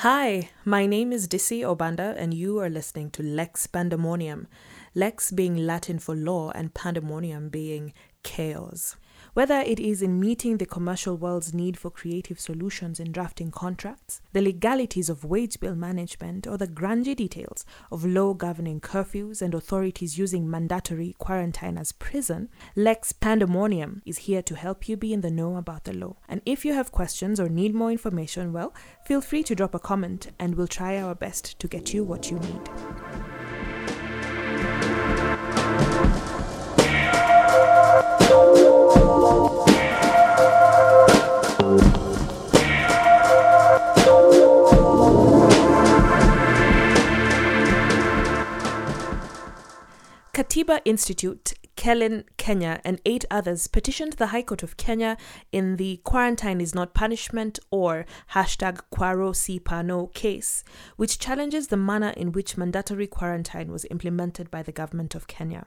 Hi, my name is Dissy Obanda, and you are listening to Lex Pandemonium. Lex being Latin for law, and pandemonium being chaos. Whether it is in meeting the commercial world's need for creative solutions in drafting contracts, the legalities of wage bill management, or the grungy details of law governing curfews and authorities using mandatory quarantine as prison, Lex Pandemonium is here to help you be in the know about the law. And if you have questions or need more information, well, feel free to drop a comment and we'll try our best to get you what you need. Katiba Institute, KELIN, Kenya, and eight others petitioned the High Court of Kenya in the Quarantine is Not Punishment or hashtag Kwaro Si Pano case, which challenges the manner in which mandatory quarantine was implemented by the government of Kenya.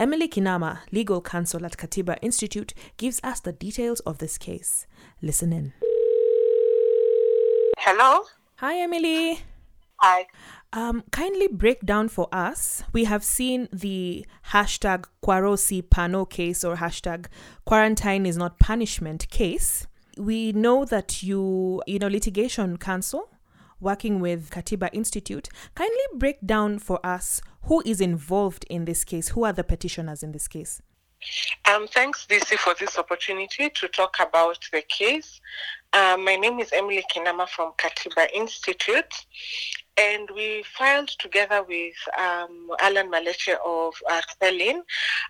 Emily Kinama, legal counsel at Katiba Institute, gives us the details of this case. Listen in. Hello. Hi, Emily. Hi. Um, kindly break down for us. We have seen the hashtag Kwarosi Pano case or hashtag quarantine is not punishment case. We know that you, you know, litigation counsel working with Katiba Institute. Kindly break down for us who is involved in this case. Who are the petitioners in this case? Um, thanks, DC, for this opportunity to talk about the case. Um, my name is Emily Kinama from Katiba Institute, and we filed together with um, Alan Maleche of uh, KELIN,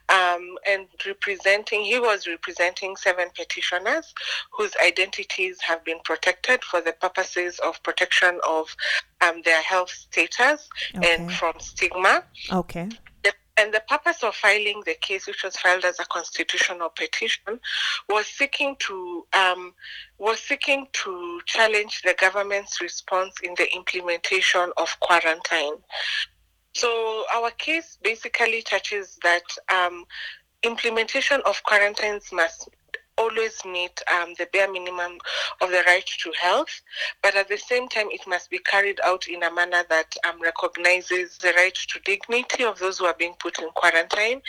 um, and representing, he was representing seven petitioners whose identities have been protected for the purposes of protection of um, their health status Okay. and from stigma. Okay. And the purpose of filing the case, which was filed as a constitutional petition, was seeking to um, was seeking to challenge the government's response in the implementation of quarantine. So our case basically touches that um, implementation of quarantines must always meet um, the bare minimum of the right to health, but at the same time, it must be carried out in a manner that um, recognizes the right to dignity of those who are being put in quarantine.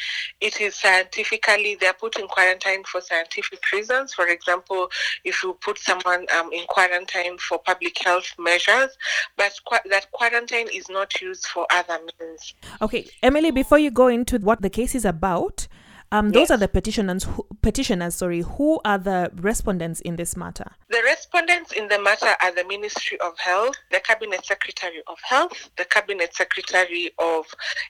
It is scientifically, they are put in quarantine for scientific reasons. For example, if you put someone um, in quarantine for public health measures, but qua- that quarantine is not used for other means. Okay, Emily, before you go into what the case is about, um, those Yes. are the petitioners. Who, petitioners, sorry. Who are the respondents in this matter? The respondents in the matter are the Ministry of Health, the Cabinet Secretary of Health, the Cabinet Secretary of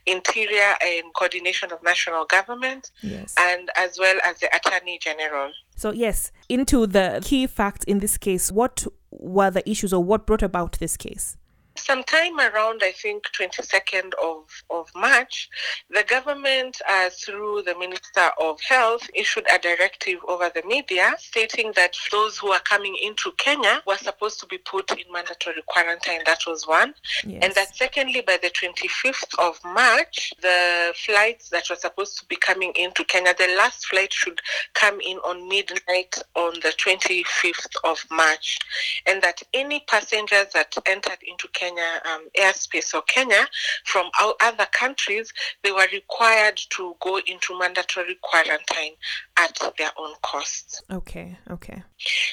Interior and Coordination of National Government, Yes. and as well as the Attorney General. So yes, into the key facts in this case. What were the issues, or what brought about this case? Sometime around, I think, 22nd of, of March, the government, uh, through the Minister of Health, issued a directive over the media stating that those who are coming into Kenya were supposed to be put in mandatory quarantine. That was one. Yes. And that secondly, by the 25th of March, the flights that were supposed to be coming into Kenya, the last flight should come in on midnight on the 25th of March. And that any passengers that entered into Kenya um, airspace or Kenya from our other countries, they were required to go into mandatory quarantine at their own cost. Okay. Okay.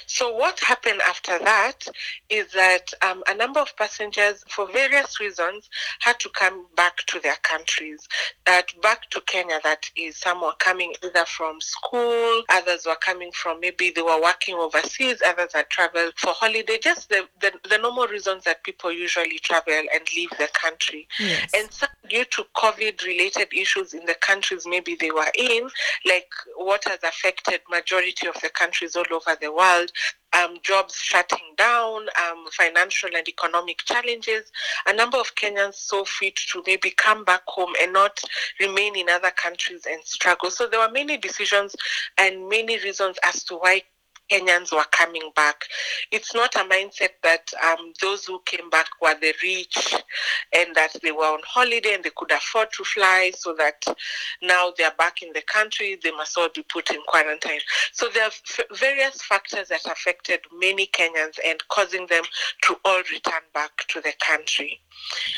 So what happened after that is that um, a number of passengers, for various reasons, had to come back to their countries. That back to Kenya. That is, some were coming either from school, others were coming from maybe they were working overseas, others had traveled for holiday. Just the, the, the normal reasons that people usually travel and leave the country. Yes. And some due to COVID related issues in the countries maybe they were in, like what has affected majority of the countries all over the world, um, jobs shutting down, um, financial and economic challenges, a number of Kenyans saw fit to maybe come back home and not remain in other countries and struggle. So there were many decisions and many reasons as to why Kenyans were coming back. It's not a mindset that um, those who came back were the rich and that they were on holiday and they could afford to fly, so that now they're back in the country, they must all be put in quarantine. So there are f- various factors that affected many Kenyans and causing them to all return back to the country.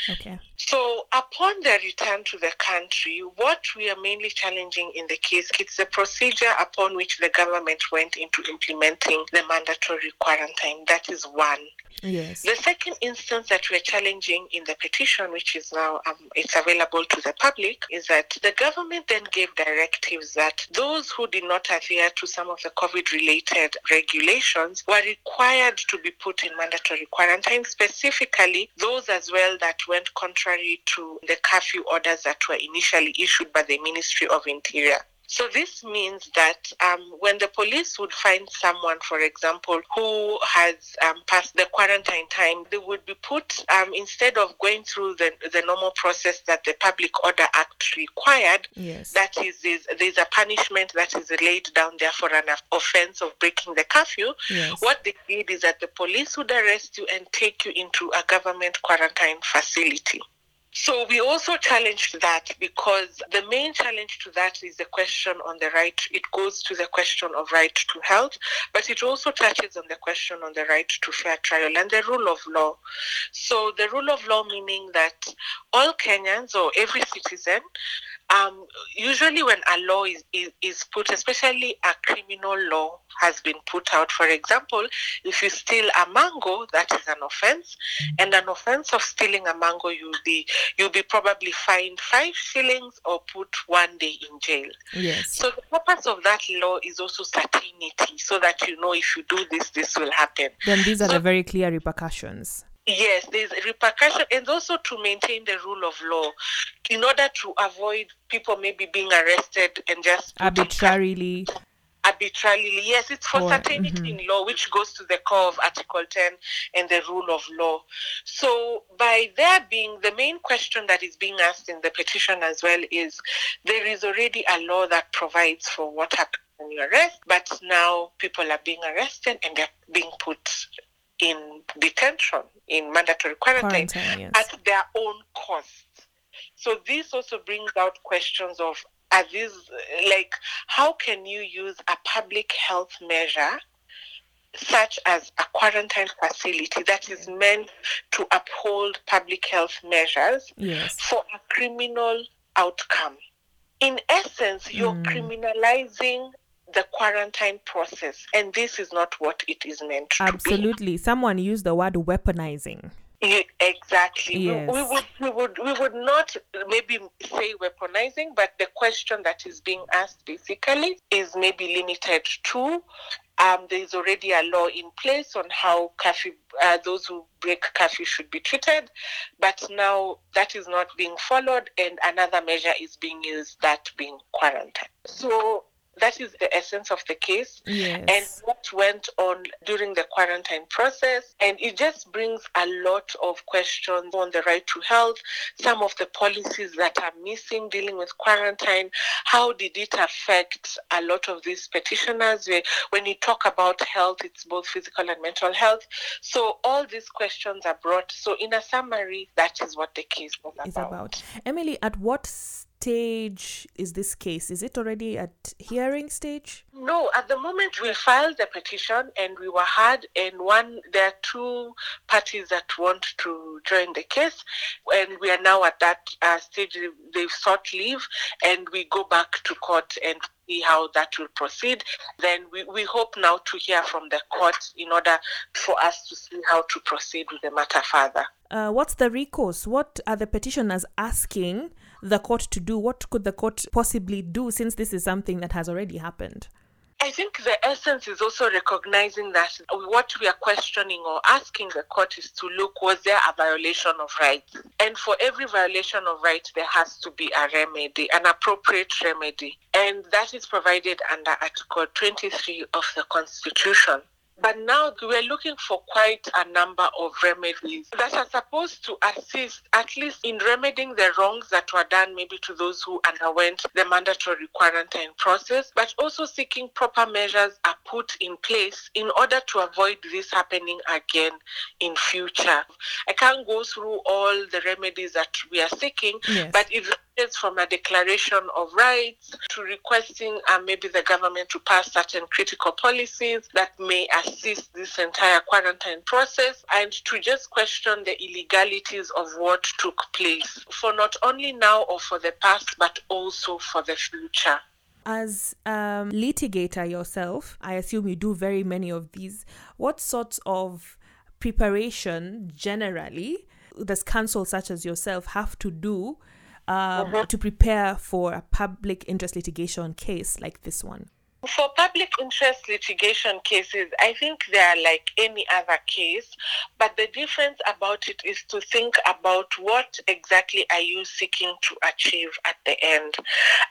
Okay. So, upon their return to the country, what we are mainly challenging in the case, it's the procedure upon which the government went into implementing the mandatory quarantine. That is one. Yes. The second instance that we're challenging in the petition, which is now um, it's available to the public, is that the government then gave directives that those who did not adhere to some of the COVID-related regulations were required to be put in mandatory quarantine. Specifically, those as well that went contrary to the curfew orders that were initially issued by the Ministry of Interior. So this means that um, when the police would find someone, for example, who has um, passed the quarantine time, they would be put um, instead of going through the the normal process that the Public Order Act required. Yes. That is, is there's a punishment that is laid down there for an offense of breaking the curfew. Yes. What they did is that the police would arrest you and take you into a government quarantine facility. So we also challenged that because the main challenge to that is the question on the right. It goes to the question of right to health, but it also touches on the question on the right to fair trial and the rule of law. So the rule of law meaning that all Kenyans or every citizen um, usually when a law is, is, is put, especially a criminal law has been put out, for example, if you steal a mango, that is an offense, and an offense of stealing a mango, you'll be you'll be probably fined five shillings or put one day in jail. Yes. So the purpose of that law is also certainty, so that you know if you do this, this will happen. Then these are So- the very clear repercussions. Yes, there's repercussion, and also to maintain the rule of law, in order to avoid people maybe being arrested and just Arbitrarily. arbitrarily. Yes, it's for Or- certainty mhm. in law, which goes to the core of Article 10 and the rule of law. So, by there being the main question that is being asked in the petition as well is there is already a law that provides for what happens when you arrest, but now people are being arrested and they're being put in detention, in mandatory quarantine Quarantine, yes. at their own cost. So this also brings out questions of are these like how can you use a public health measure such as a quarantine facility that is meant to uphold public health measures Yes. for a criminal outcome. In essence, you're Mm. criminalizing the quarantine process, and this is not what it is meant to be. Absolutely. Someone used the word weaponizing. Yeah, exactly. We- Yes. We, would we would we would not maybe say weaponizing, but the question that is being asked basically is maybe limited to um, there is already a law in place on how curfew uh, those who break curfew should be treated, but now that is not being followed, and another measure is being used, that being quarantine. So that is the essence of the case Yes. and what went on during the quarantine process. And it just brings a lot of questions on the right to health, some of the policies that are missing dealing with quarantine. How did it affect a lot of these petitioners? When you talk about health, it's both physical and mental health. So all these questions are brought. So in a summary, that is what the case was is about. Emily, at what stage is this case? Is it already at hearing stage? No, at the moment we filed the petition and we were heard, and one there are two parties that want to join the case, and we are now at that uh, stage. They've sought leave, and we go back to court and see how that will proceed. Then we, we hope now to hear from the court in order for us to see how to proceed with the matter further. Uh, what's the recourse? What are the petitioners asking the court to do? What could the court possibly do since this is something that has already happened? I think the essence is also recognizing that what we are questioning or asking the court is to look was there a violation of rights? And for every violation of rights, there has to be a remedy, an appropriate remedy. And that is provided under Article 23 of the Constitution. But now we're looking for quite a number of remedies that are supposed to assist, at least in remedying the wrongs that were done, maybe to those who underwent the mandatory quarantine process, but also seeking proper measures are put in place in order to avoid this happening again in future. I can't go through all the remedies that we are seeking, Yes. but it from a declaration of rights to requesting uh, maybe the government to pass certain critical policies that may assist this entire quarantine process and to just question the illegalities of what took place for not only now or for the past, but also for the future. As a litigator yourself, I assume you do very many of these. What sorts of preparation generally does counsel such as yourself have to do um, to prepare for a public interest litigation case like this one? For public interest litigation cases, I think they are like any other case, but the difference about it is to think about what exactly are you seeking to achieve at the end.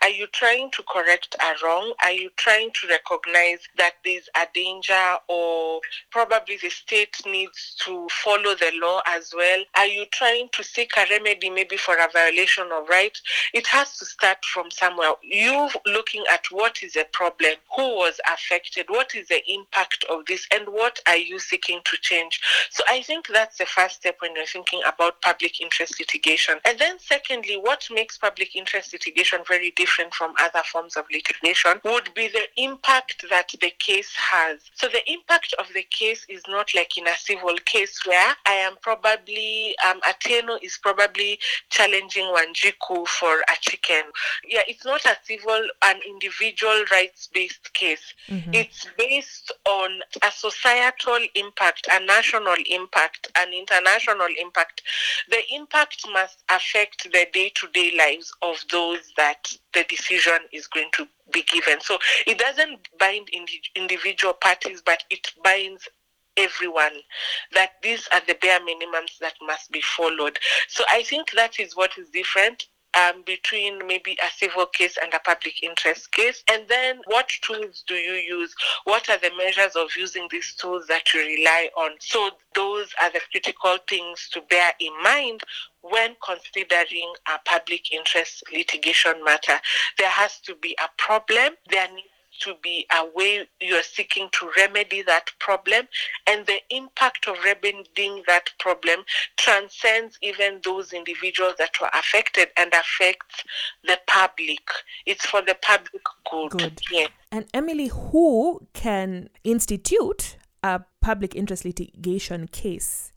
Are you trying to correct a wrong? Are you trying to recognize that there's a danger or probably the state needs to follow the law as well? Are you trying to seek a remedy maybe for a violation of rights? It has to start from somewhere. You looking at what is the problem, who was affected, what is the impact of this, and what are you seeking to change? So I think that's the first step when you're thinking about public interest litigation. And then, secondly, what makes public interest litigation very different from other forms of litigation would be the impact that the case has. So the impact of the case is not like in a civil case where I am probably, um, Atieno is probably challenging Wanjiku for a chicken. Yeah, it's not a civil, an individual rights based case. Mm-hmm. It's based on a societal impact, a national impact, an international impact. The impact must affect the day to day lives of those that the decision is going to be given. So it doesn't bind indi- individual parties, but it binds everyone that these are the bare minimums that must be followed. So I think that is what is different um, between maybe a civil case and a public interest case. And then what tools do you use? What are the measures of using these tools that you rely on? So those are the critical things to bear in mind when considering a public interest litigation matter. There has to be a problem. There needs to be a way you're seeking to remedy that problem, and the impact of remedying that problem transcends even those individuals that were affected and affects the public. It's for the public good. Good. Yeah. And Emily, who can institute a public interest litigation case?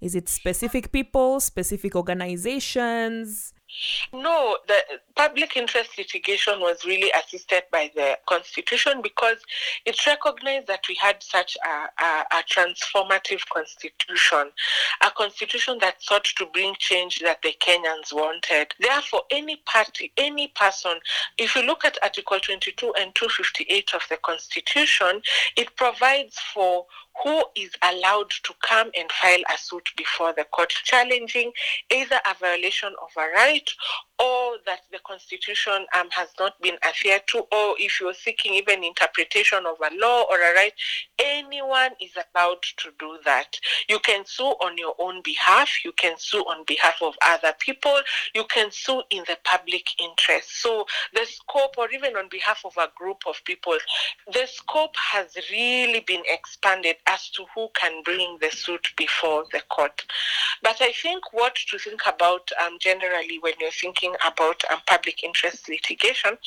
Is it specific people, specific organizations? No, the public interest litigation was really assisted by the Constitution because it recognized that we had such a, a, a transformative Constitution, a Constitution that sought to bring change that the Kenyans wanted. Therefore, any party, any person, if you look at Article 22 and 258 of the Constitution, it provides for who is allowed to come and file a suit before the court challenging either a violation of a right or that the constitution um, has not been adhered to or if you're seeking even interpretation of a law or a right anyone is allowed to do that. You can sue on your own behalf. You can sue on behalf of other people. You can sue in the public interest. So the scope or even on behalf of a group of people the scope has really been expanded as to who can bring the suit before the court. But I think what to think about um, generally when you're thinking about um, public interest litigation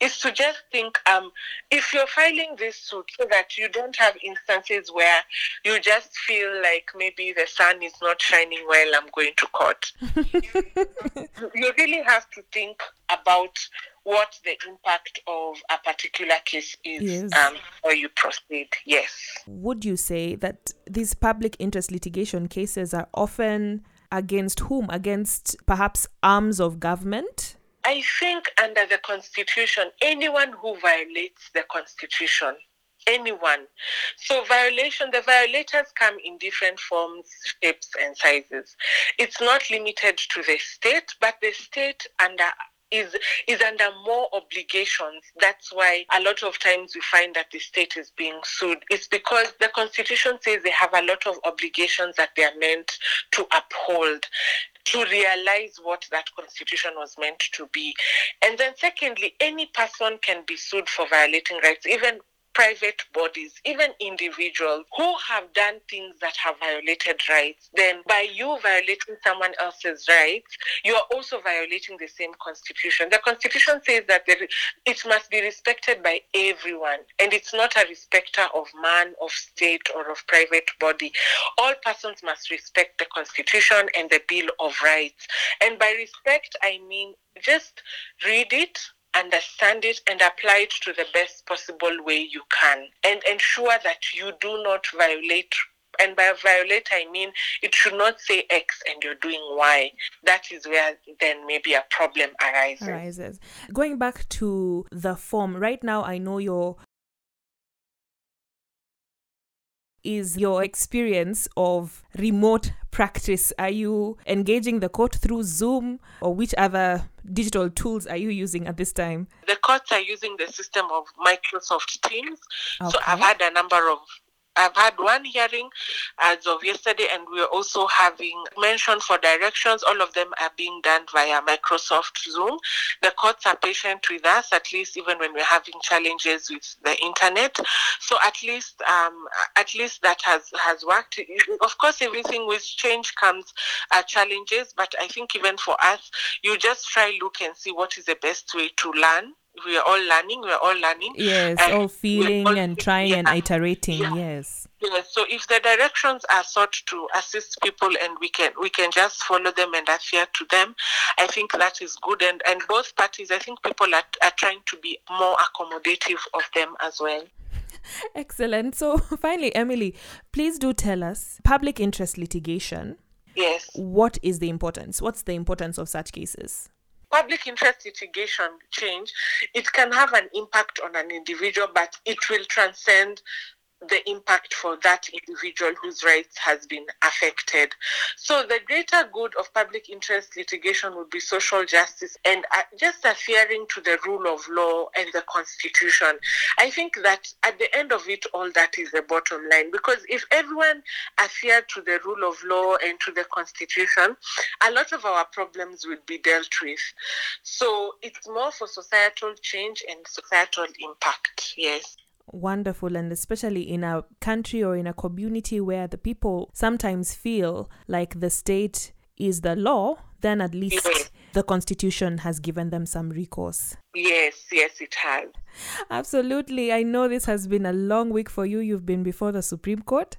is to just think um, if you're filing this suit so that you don't have instances where you just feel like maybe the sun is not shining while I'm going to court. you really have to think about what the impact of a particular case is Yes. um, before you proceed. Yes. Would you say that these public interest litigation cases are often against whom? Against perhaps arms of government? I think under the Constitution, anyone who violates the Constitution, anyone. So violation, the violators come in different forms, shapes, and sizes. It's not limited to the state, but the state under is is under more obligations. That's why a lot of times we find that the state is being sued. It's because the constitution says they have a lot of obligations that they are meant to uphold to realize what that constitution was meant to be. And then secondly, any person can be sued for violating rights, even private bodies, even individuals who have done things that have violated rights, then by you violating someone else's rights, you are also violating the same constitution. The constitution says that it must be respected by everyone, and it's not a respecter of man, of state, or of private body. All persons must respect the constitution and the Bill of Rights. And by respect, I mean just read it, understand it and apply it to the best possible way you can and ensure that you do not violate and by violate I mean it should not say X and you're doing Y. That is where then maybe a problem arises. Arises. Going back to the form, right now I know your is your experience of remote practice? Are you engaging the court through Zoom or which other digital tools are you using at this time? The courts are using the system of Microsoft Teams. Okay. So I've had a number of I've had one hearing as of yesterday, and we're also having mention for directions. All of them are being done via Microsoft Zoom. The courts are patient with us, at least even when we're having challenges with the internet. So at least, um, at least that has has worked. Of course, everything with change comes uh, challenges, but I think even for us, you just try look and see what is the best way to learn we are all learning we are all learning. Yes all feeling all, and trying yeah, and iterating yeah. yes. Yes so if the directions are sought to assist people and we can we can just follow them and adhere to them i think that is good. And and both parties i think people are, are trying to be more accommodative of them as well. Excellent. So finally emily please do tell us public interest litigation yes. what is the importance? What's the importance of such cases public interest litigation change, it can have an impact on an individual, but it will transcend the impact for that individual whose rights has been affected. So the greater good of public interest litigation would be social justice and uh, just adhering to the rule of law and the constitution. I think that at the end of it all, that is the bottom line. Because if everyone adhered to the rule of law and to the constitution, a lot of our problems would be dealt with. So it's more for societal change and societal impact. Yes wonderful and especially in a country or in a community where the people sometimes feel like the state is the law then at least yes. the constitution has given them some recourse. Yes yes it has. Absolutely. I know this has been a long week for you. You've been before the supreme court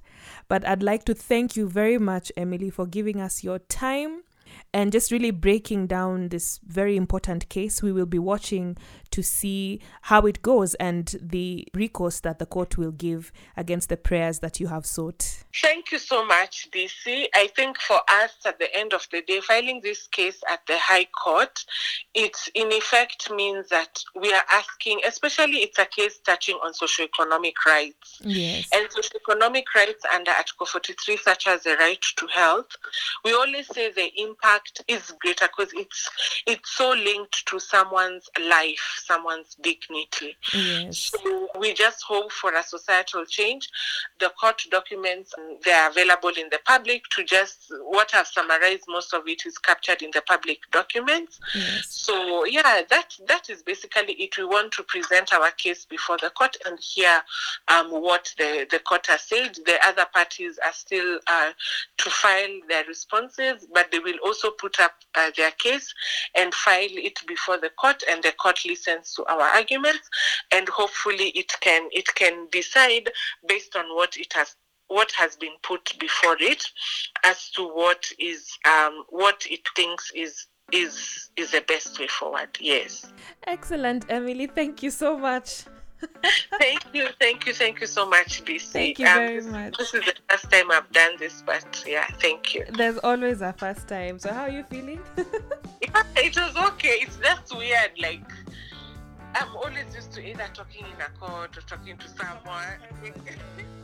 but i'd like to thank you very much emily for giving us your time and just really breaking down this very important case. We will be watching to see how it goes and the recourse that the court will give against the prayers that you have sought. Thank you so much, DC. I think for us at the end of the day, filing this case at the High Court, it in effect means that we are asking, especially it's a case touching on socioeconomic rights. Yes. And socioeconomic rights under Article 43, such as the right to health, we always say the impact is greater because it's it's so linked to someone's life someone's dignity. Yes. So we just hope for a societal change. The court documents they are available in the public to just what I've summarized most of it is captured in the public documents. Yes. So yeah, that that is basically it. We want to present our case before the court and hear um, what the, the court has said. The other parties are still uh, to file their responses, but they will put up uh, their case and file it before the court, and the court listens to our arguments, and hopefully it can it can decide based on what it has what has been put before it as to what is um, what it thinks is is is the best way forward. Yes. Excellent, Emily. Thank you so much. Thank you, thank you, thank you so much, BC. Thank you um, very much. This is the first time I've done this, but yeah, thank you. There's always a first time. So how are you feeling? yeah, it was okay. It's just weird, like I'm always used to either talking in a court or talking to someone.